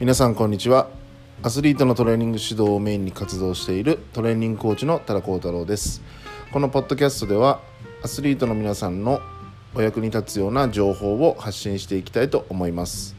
皆さんこんにちは。アスリートのトレーニング指導をメインに活動しているトレーニングコーチの多田幸太郎です。このポッドキャストではアスリートの皆さんのお役に立つような情報を発信していきたいと思います。